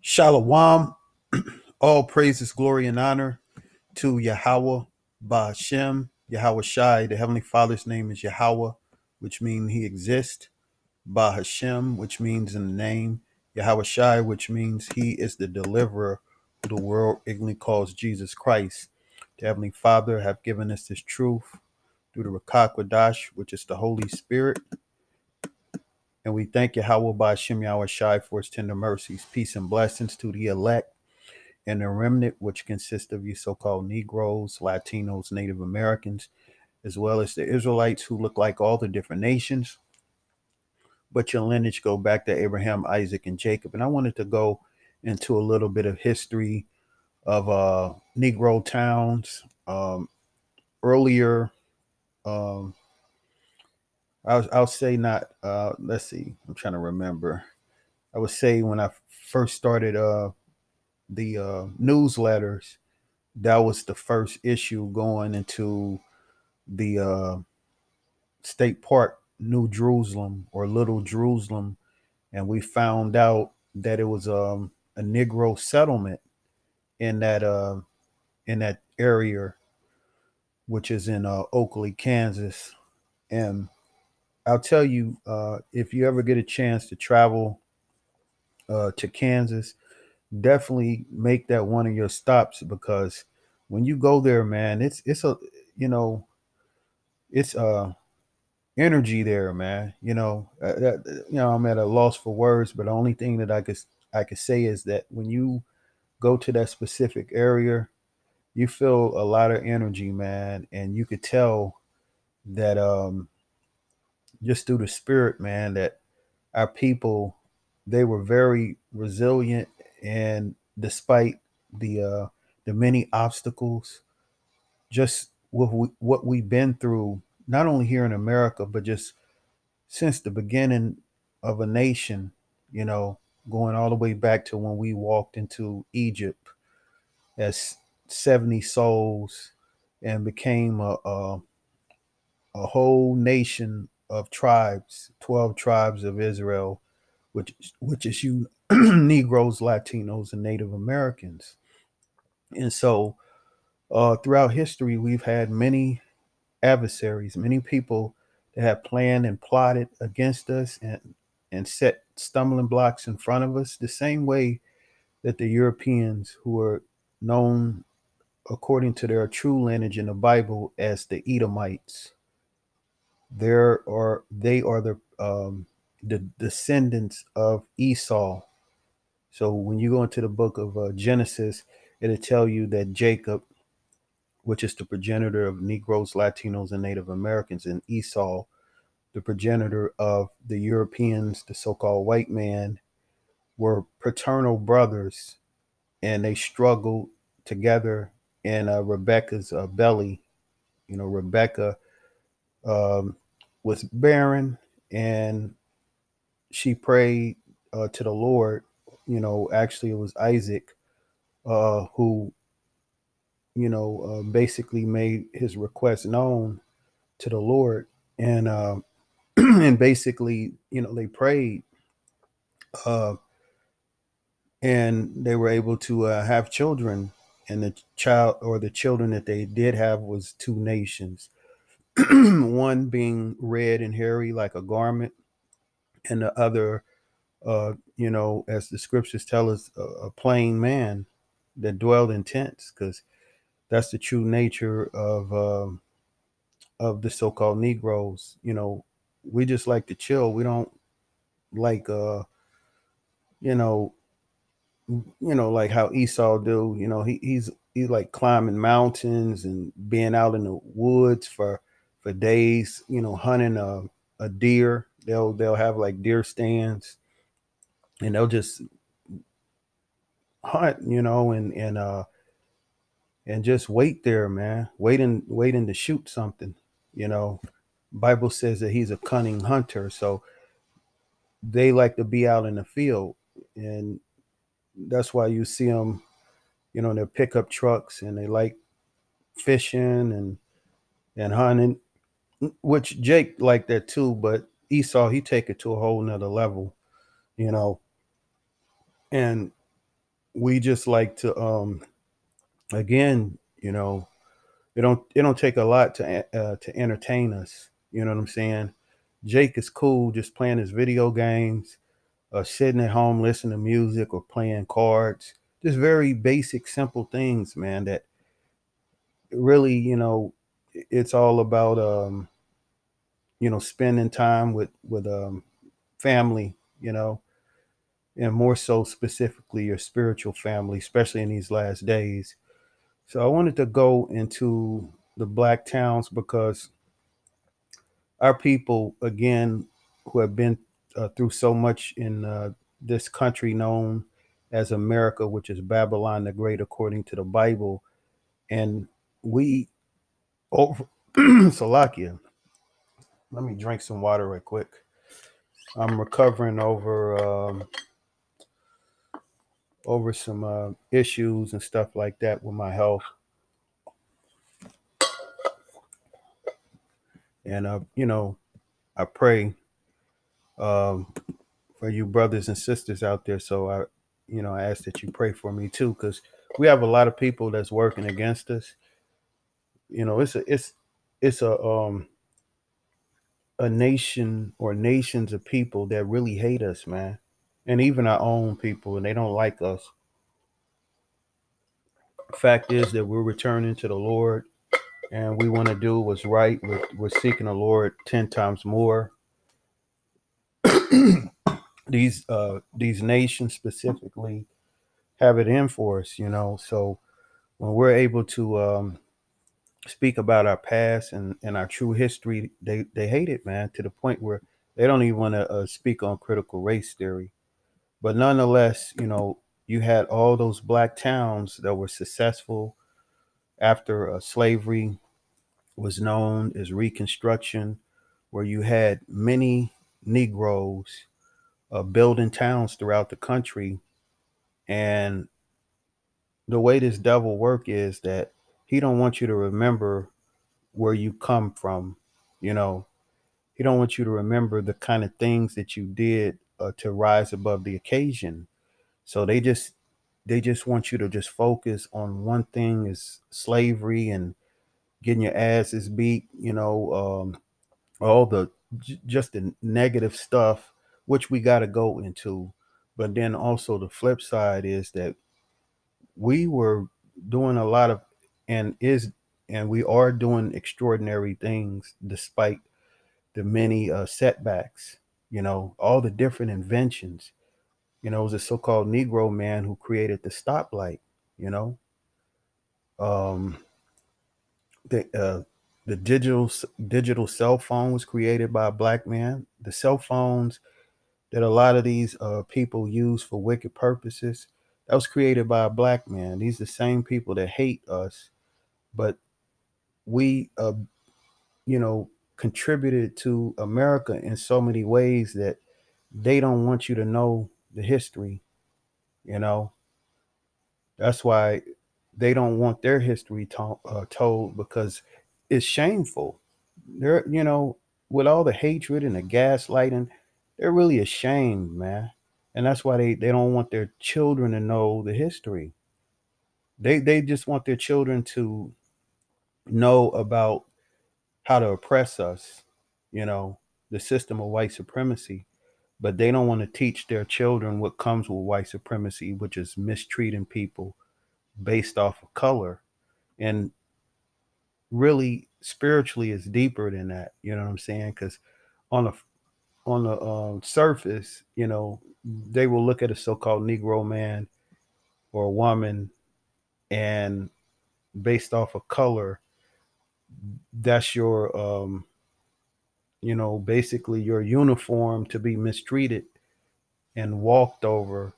Shalom. All praises, glory, and honor to Yahweh, Ba'ashem, Yahweh Shai. The Heavenly Father's name is Yahweh, which means he exists. Ba'ashem, which means in the name. Yahweh Shai, which means he is the deliverer who the world ignorantly calls Jesus Christ. The Heavenly Father have given us this truth through the Rakak Wadash, which is the Holy Spirit. And we thank Yahweh Ba'ashem Yahweh Shai for his tender mercies. Peace and blessings to the elect and the remnant, which consists of you so-called Negroes, Latinos, Native Americans, as well as the Israelites who look like all the different nations. But your lineage go back to Abraham, Isaac, and Jacob. And I wanted to go into a little bit of history of uh, Negro towns. Um, earlier, um, I'll, I'll say not, uh, let's see, I'm trying to remember. I would say when I first started uh, the uh, newsletters, that was the first issue going into the uh, state park, New Jerusalem or Little Jerusalem, and we found out that it was um, a Negro settlement in that uh, in that area, which is in uh, Oakley, Kansas. And I'll tell you, uh, if you ever get a chance to travel uh, to Kansas, definitely make that one of your stops because when you go there, man, it's it's a you know, it's a energy there, man. You know, uh, that, you know, I'm at a loss for words, but the only thing that I could I could say is that when you go to that specific area, you feel a lot of energy, man, and you could tell that um just through the spirit, man, that our people they were very resilient and despite the uh the many obstacles just what we, what we've been through not only here in America but just since the beginning of a nation you know going all the way back to when we walked into Egypt as 70 souls and became a a, a whole nation of tribes 12 tribes of Israel which which is you Negroes, Latinos, and Native Americans. And so, uh, throughout history, we've had many adversaries, many people that have planned and plotted against us and and set stumbling blocks in front of us. The same way that the Europeans, who are known according to their true lineage in the Bible as the Edomites, there are they are the um, the descendants of Esau. So when you go into the book of uh, Genesis, it'll tell you that Jacob, which is the progenitor of Negroes, Latinos, and Native Americans, and Esau, the progenitor of the Europeans, the so-called white man, were paternal brothers, and they struggled together in uh, Rebecca's uh, belly. You know, Rebecca um, was barren, and she prayed uh, to the Lord. You know, actually, it was Isaac uh, who, you know, uh, basically made his request known to the Lord, and uh, and basically, you know, they prayed, uh, and they were able to uh, have children. And the child or the children that they did have was two nations, one being red and hairy like a garment, and the other uh, you know, as the scriptures tell us, a, a plain man that dwelled in tents, because that's the true nature of um, of the so-called Negroes. You know, we just like to chill. We don't like, uh, you know, you know, like how Esau do. You know, he, he's he's like climbing mountains and being out in the woods for for days. You know, hunting a a deer. They'll they'll have like deer stands, and they'll just hunt. You know, and and uh and just wait there, man, waiting waiting to shoot something. You know, Bible says that he's a cunning hunter, so they like to be out in the field, and that's why you see them, you know, in their pickup trucks, and they like fishing and and hunting, which Jake liked that too, but Esau he take it to a whole nother level, you know, and we just like to um again, you know, it don't it don't take a lot to uh, to entertain us. You know what I'm saying? Jake is cool just playing his video games, uh, sitting at home listening to music or playing cards. Just very basic, simple things, man. That really, you know, it's all about um, you know spending time with with um, family. You know, and more so specifically your spiritual family, especially in these last days. So I wanted to go into the black towns because our people, again, who have been uh, through so much in uh, this country known as America, which is Babylon the Great, according to the Bible, and we over Salakia. Let me drink some water right quick. I'm recovering over um, over some uh, issues and stuff like that with my health, and uh, you know, I pray um, for you brothers and sisters out there. So I, you know, I ask that you pray for me too, because we have a lot of people that's working against us. You know, it's a it's it's a um a nation or nations of people that really hate us, man, and even our own people, and they don't like us. Fact is that we're returning to the Lord, and we want to do what's right. We're, we're seeking the Lord ten times more. these uh these nations specifically have it in for us, you know. So when we're able to um speak about our past and, and our true history, they, they hate it, man, to the point where they don't even want to uh, speak on critical race theory. But nonetheless, you know, you had all those black towns that were successful after uh, slavery was known as Reconstruction, where you had many Negroes uh, building towns throughout the country. And the way this devil work is that he don't want you to remember where you come from you know he don't want you to remember the kind of things that you did uh, to rise above the occasion so they just they just want you to just focus on one thing is slavery and getting your asses beat you know um all the j- just the negative stuff which we got to go into. But then also the flip side is that we were doing a lot of and is and we are doing extraordinary things despite the many uh, setbacks you know all the different inventions. You know it was a so-called negro man who created the stoplight you know? Um the uh the digital digital cell phone was created by a black man. The cell phones that a lot of these uh, people use for wicked purposes that was created by a black man. These are the same people that hate us but we uh, you know contributed to america in so many ways that they don't want you to know the history you know? That's why they don't want their history to- uh, told because it's shameful they're you know with all the hatred and the gaslighting they're really ashamed man and that's why they, they don't want their children to know the history they they just want their children to know about how to oppress us, you know, the system of white supremacy. but they don't want to teach their children what comes with white supremacy, which is mistreating people based off of color. And really, spiritually, is deeper than that. You know what I'm saying? Because on the on the um, surface, you know, they will look at a so-called Negro man or woman, and based off of color, that's your um, you know, basically your uniform to be mistreated and walked over,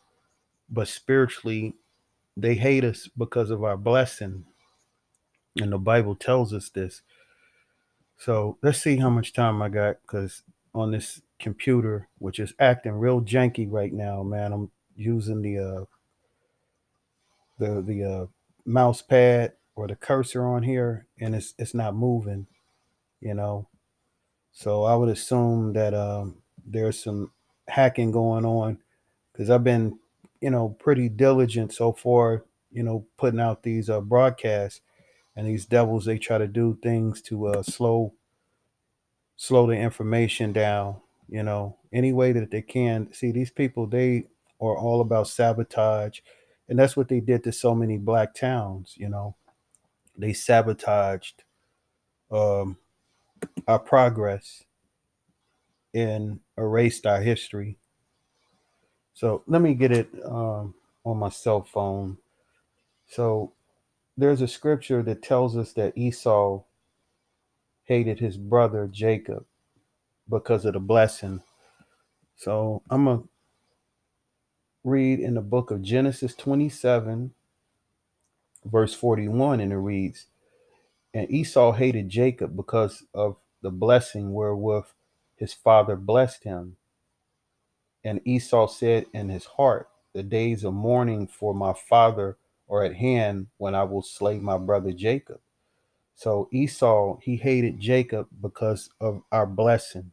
but spiritually, they hate us because of our blessing. And the Bible tells us this. So let's see how much time I got because on this computer, which is acting real janky right now, man, I'm using the uh the the uh mouse pad or the cursor on here and it's it's not moving, you know. So I would assume that um there's some hacking going on because I've been, you know, pretty diligent so far, you know, putting out these uh, broadcasts, and these devils they try to do things to uh, slow slow the information down, you know, any way that they can. See, these people they are all about sabotage, and that's what they did to so many black towns. You know, they sabotaged um, our progress and erased our history. So let me get it um, on my cell phone. So there's a scripture that tells us that Esau hated his brother Jacob because of the blessing. So I'm going to read in the book of Genesis 27, verse 41, and it reads, And Esau hated Jacob because of the blessing wherewith his father blessed him. And Esau said in his heart, The days of mourning for my father are at hand when I will slay my brother Jacob. So Esau, he hated Jacob because of our blessing.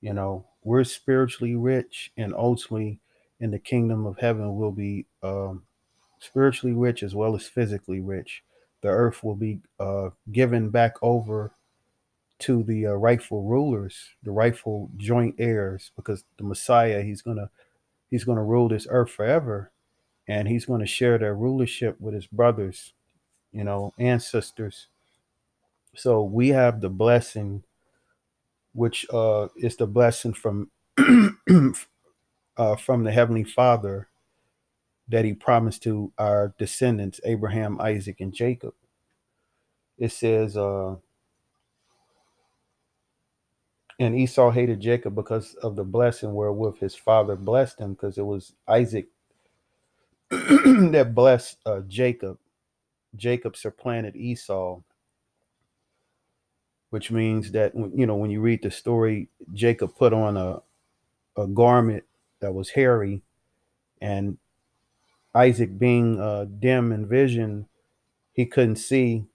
You know, we're spiritually rich, and ultimately in the kingdom of heaven, we'll be um, spiritually rich as well as physically rich. The earth will be uh, given back over to the uh, rightful rulers, the rightful joint heirs, because the Messiah, he's gonna he's gonna rule this earth forever, and he's gonna share their rulership with his brothers, you know, and sisters. So we have the blessing, which uh, is the blessing from uh, from the heavenly Father that he promised to our descendants, Abraham, Isaac, and Jacob. It says, uh, and Esau hated Jacob because of the blessing wherewith his father blessed him, because it was Isaac that blessed uh, Jacob. Jacob supplanted Esau, which means that you know when you read the story, Jacob put on a a garment that was hairy, and Isaac, being uh, dim in vision, he couldn't see,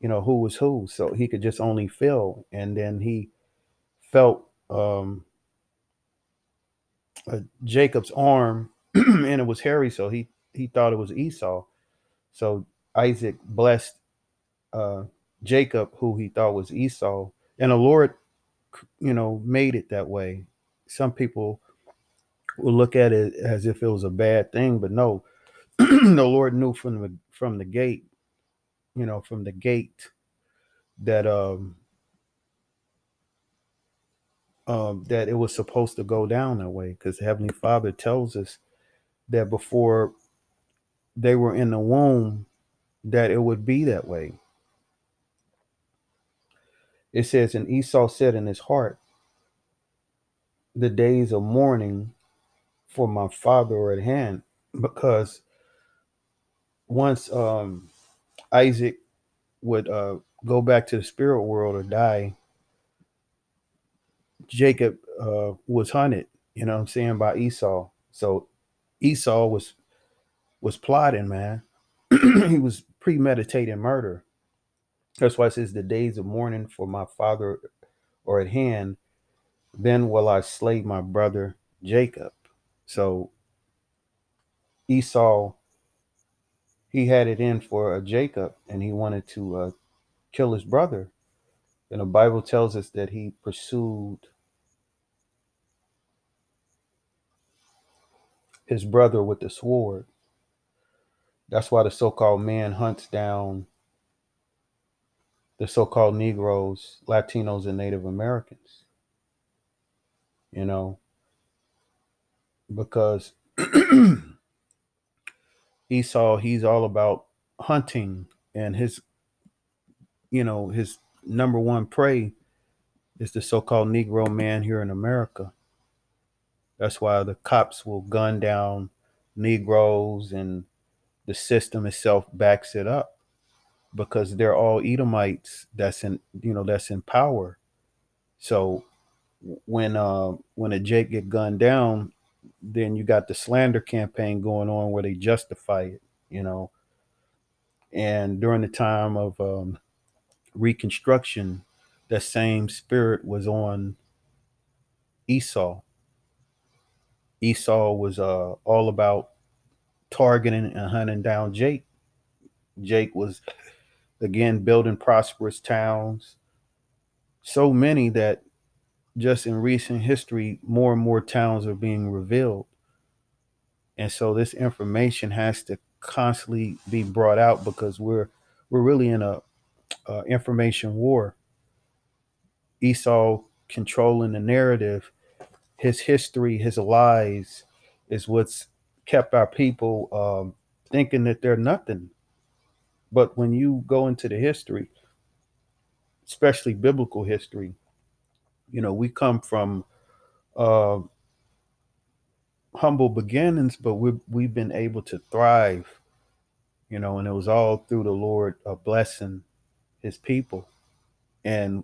you know, who was who, so he could just only feel, and then he felt um, uh, Jacob's arm, and it was hairy, so he he thought it was Esau. So Isaac blessed uh, Jacob, who he thought was Esau, and the Lord, you know, made it that way. Some people will look at it as if it was a bad thing, but no, the Lord knew from the from the gate, you know, from the gate that um um, that it was supposed to go down that way because Heavenly Father tells us that before they were in the womb, that it would be that way. It says, And Esau said in his heart, The days of mourning for my father are at hand, because once um, Isaac would uh, go back to the spirit world or die, Jacob uh, was hunted, you know what I'm saying, by Esau. So Esau was was plotting, man. he was premeditating murder. That's why it says the days of mourning for my father are at hand. Then will I slay my brother Jacob. So Esau, he had it in for a Jacob, and he wanted to uh, kill his brother. And the Bible tells us that he pursued his brother with the sword. That's why the so-called man hunts down the so-called Negroes, Latinos, and Native Americans. You know, because Esau, he's all about hunting, and his, you know, his number one prey is the so-called Negro man here in America. That's why the cops will gun down Negroes, and the system itself backs it up because they're all Edomites that's in you know that's in power. So when uh when a Jake get gunned down, then you got the slander campaign going on where they justify it, you know. And during the time of um, Reconstruction, that same spirit was on Esau. Esau was uh, all about targeting and hunting down Jake. Jake was again building prosperous towns, so many that just in recent history, more and more towns are being revealed. And so this information has to constantly be brought out because we're we're really in a, a information war. Esau controlling the narrative, his history, his lies, is what's kept our people um, thinking that they're nothing. But when you go into the history, especially biblical history, you know, we come from uh, humble beginnings, but we've, we've been able to thrive, you know, and it was all through the Lord uh, blessing his people. And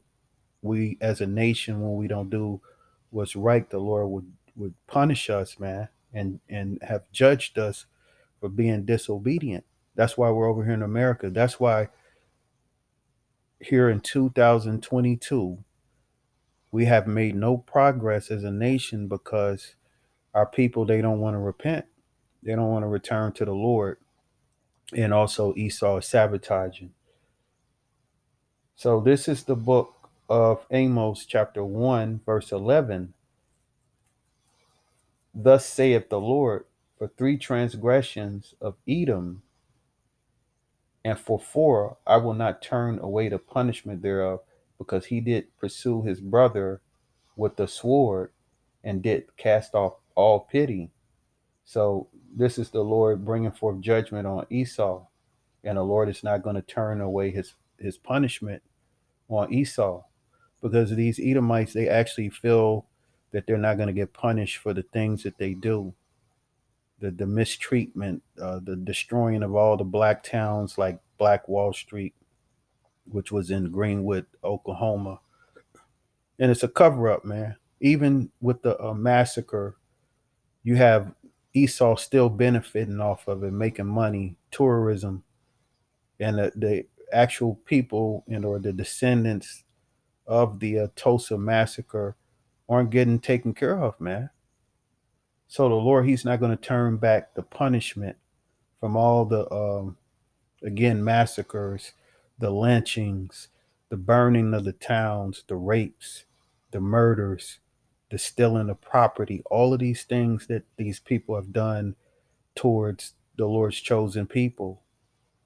we, as a nation, when we don't do what's right, the Lord would, would punish us, man, and, and have judged us for being disobedient. That's why we're over here in America. That's why here in 2022, we have made no progress as a nation because our people they don't want to repent. They don't want to return to the Lord. And also Esau is sabotaging. So this is the book of Amos chapter 1 verse 11. Thus saith the Lord, for three transgressions of Edom and for four I will not turn away the punishment thereof, because he did pursue his brother with the sword and did cast off all pity. So this is the Lord bringing forth judgment on Esau, and the Lord is not going to turn away his his punishment on Esau, because these Edomites they actually feel that they're not going to get punished for the things that they do, the the mistreatment, uh, the destroying of all the black towns like Black Wall Street, which was in Greenwood, Oklahoma, and it's a cover up, man. Even with the uh, massacre, you have Esau still benefiting off of it, making money, tourism, and the, the actual people and or the descendants of the uh, Tulsa massacre aren't getting taken care of, man. So the Lord, He's not going to turn back the punishment from all the um, again massacres, the lynchings, the burning of the towns, the rapes, the murders, the stealing of property, all of these things that these people have done towards the Lord's chosen people,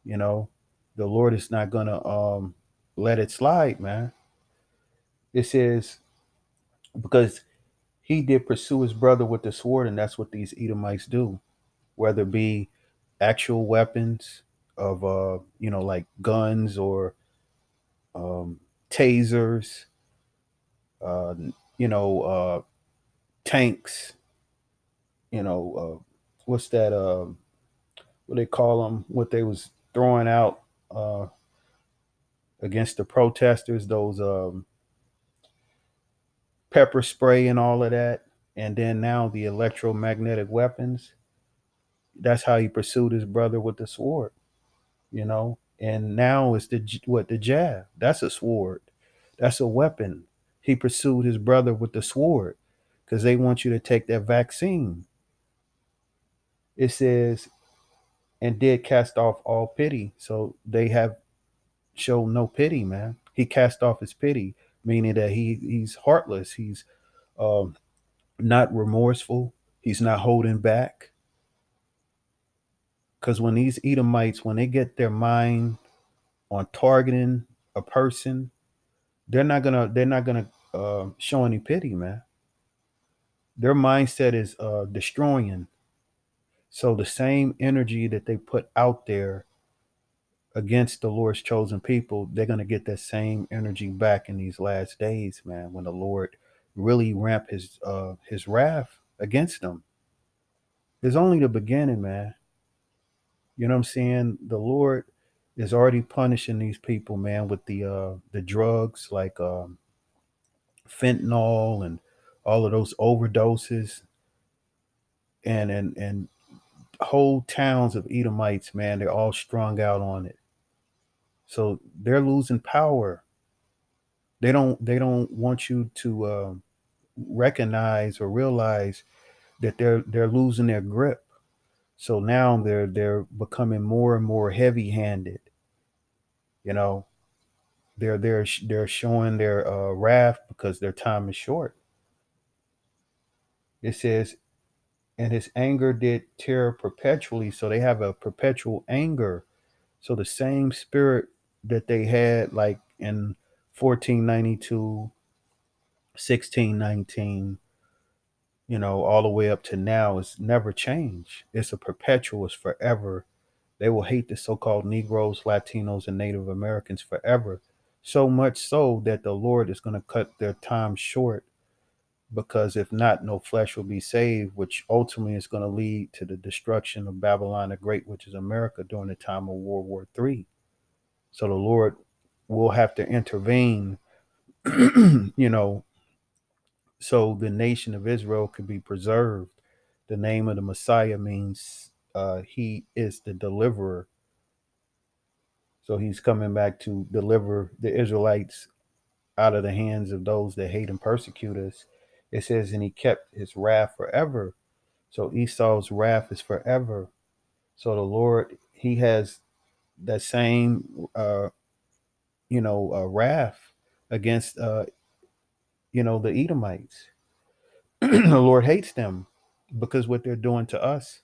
you know, the Lord is not gonna um let it slide, man. It says because he did pursue his brother with the sword, and that's what these Edomites do, whether it be actual weapons of uh, you know, like guns or um tasers, uh, you know, uh tanks, you know, uh what's that uh what they call them, what they was throwing out uh against the protesters, those um pepper spray and all of that, and then now the electromagnetic weapons. That's how he pursued his brother with the sword, you know. And now it's the what the jab. That's a sword. That's a weapon. He pursued his brother with the sword because they want you to take that vaccine. It says, and did cast off all pity. So they have shown no pity, man. He cast off his pity, meaning that he he's heartless. He's um, not remorseful. He's not holding back. Because when these Edomites, when they get their mind on targeting a person, they're not gonna they're not gonna uh, show any pity, man. Their mindset is uh, destroying. So the same energy that they put out there against the Lord's chosen people, they're gonna get that same energy back in these last days, man. When the Lord really ramp his uh, his wrath against them, it's only the beginning, man. You know what I'm saying? The Lord is already punishing these people, man, with the uh the drugs like um fentanyl and all of those overdoses and and and whole towns of Edomites, man, they're all strung out on it. So they're losing power. They don't they don't want you to uh, recognize or realize that they're they're losing their grip. So now they're they're becoming more and more heavy-handed. You know, they're they're they're showing their uh, wrath because their time is short. It says, and his anger did tear perpetually. So they have a perpetual anger. So the same spirit that they had like in 1492, 1619, you know, all the way up to now is never changed. It's a perpetual, it's forever. They will hate the so called Negroes, Latinos, and Native Americans forever. So much so that the Lord is going to cut their time short because if not, no flesh will be saved, which ultimately is going to lead to the destruction of Babylon the Great, which is America during the time of World War III. So the Lord will have to intervene, you know, so the nation of Israel could be preserved. The name of the Messiah means uh, he is the deliverer. So he's coming back to deliver the Israelites out of the hands of those that hate and persecute us. It says, and he kept his wrath forever. So Esau's wrath is forever. So the Lord, he has that same, uh, you know, uh, wrath against, uh, you know, the Edomites. the Lord hates them because what they're doing to us,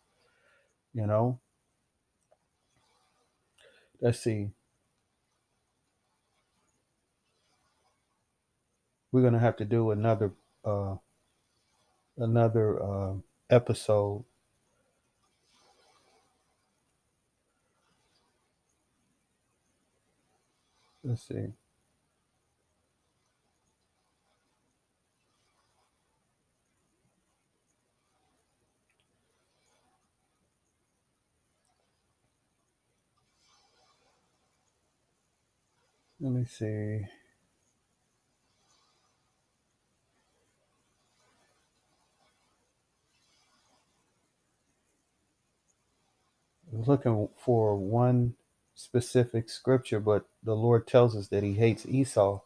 you know. Let's see. We're gonna have to do another uh another uh episode. Let's see. Let me see. Looking for one specific scripture, but the Lord tells us that He hates Esau.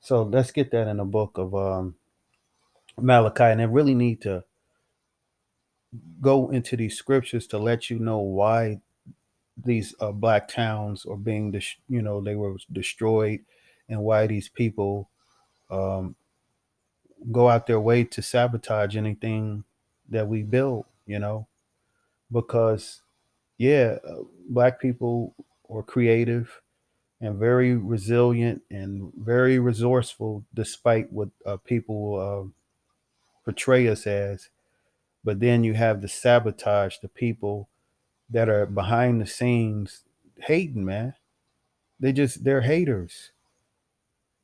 So let's get that in the book of um, Malachi, and I really need to go into these scriptures to let you know why these uh, black towns are being, you know, they were destroyed, and why these people um, go out their way to sabotage anything that we build. You know, because yeah, uh, black people are creative and very resilient and very resourceful, despite what uh, people uh, portray us as. But then you have the sabotage, the people that are behind the scenes hating, man. They just they're haters.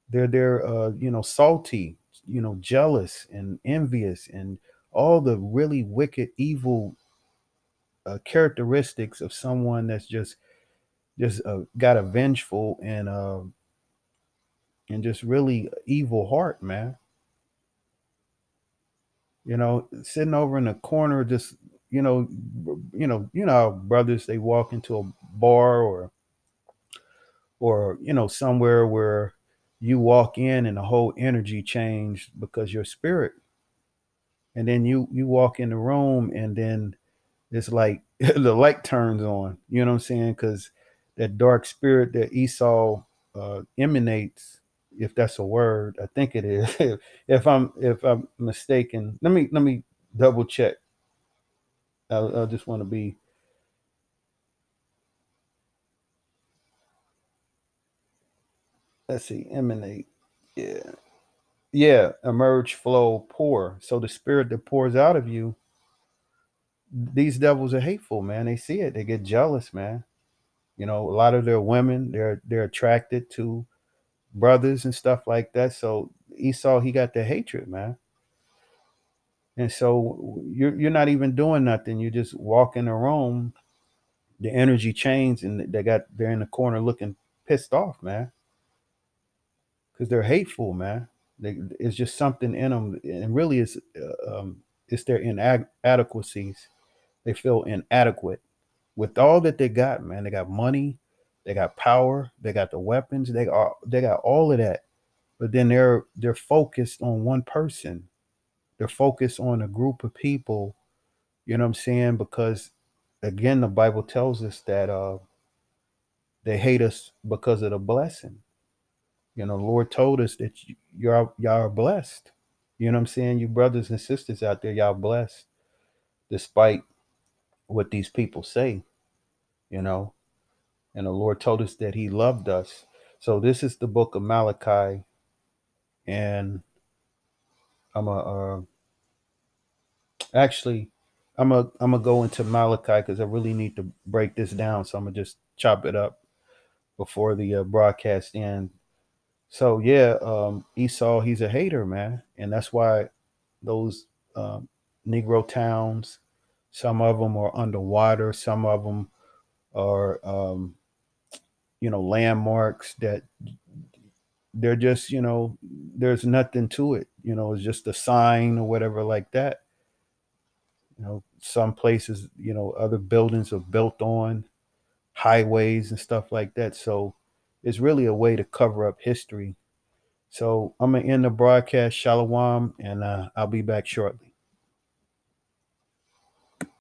They're they're uh, you know salty, you know jealous and envious and all the really wicked, evil uh, characteristics of someone that's just just uh, got a vengeful and uh, and just really evil heart, man. You know, sitting over in the corner, just you know, you know, you know, brothers they walk into a bar or or you know somewhere where you walk in and the whole energy changed because your spirit and then you you walk in the room and then it's like the light turns on. You know what I'm saying? Because that dark spirit that Esau uh, emanates, if that's a word, I think it is. if, if I'm if I'm mistaken, let me let me double check. I, I just want to be. Let's see, emanate. Yeah, yeah, emerge, flow, pour. So the spirit that pours out of you these devils are hateful, man. They see it. They get jealous, man. You know, a lot of their women, they're they're attracted to brothers and stuff like that. So Esau, he got the hatred, man. And so you're you're not even doing nothing. You're just walk in the energy change, and they got they're in the corner looking pissed off, man, because they're hateful, man. They, it's just something in them, and really, it's uh, um, it's their inadequacies. They feel inadequate with all that they got, man. They got money, they got power, they got the weapons, they are they got all of that, but then they're they're focused on one person they're focused on a group of people, you know what I'm saying? Because again, the Bible tells us that uh they hate us because of the blessing. You know, Lord told us that y- y'all y'all are blessed. You know what I'm saying? You brothers and sisters out there, y'all blessed, despite what these people say, you know. And the Lord told us that He loved us. So this is the book of Malachi, and I'm a uh, Actually, I'm a I'm gonna go into Malachi because I really need to break this down. So I'm gonna just chop it up before the uh, broadcast end. So yeah, um, Esau, he's a hater, man, and that's why those um, Negro towns, some of them are underwater, some of them are, um, you know, landmarks that they're just, you know, there's nothing to it. You know, it's just a sign or whatever like that you know, some places, you know, other buildings are built on highways and stuff like that. So it's really a way to cover up history. So I'm gonna end the broadcast, Shalom, and uh, I'll be back shortly.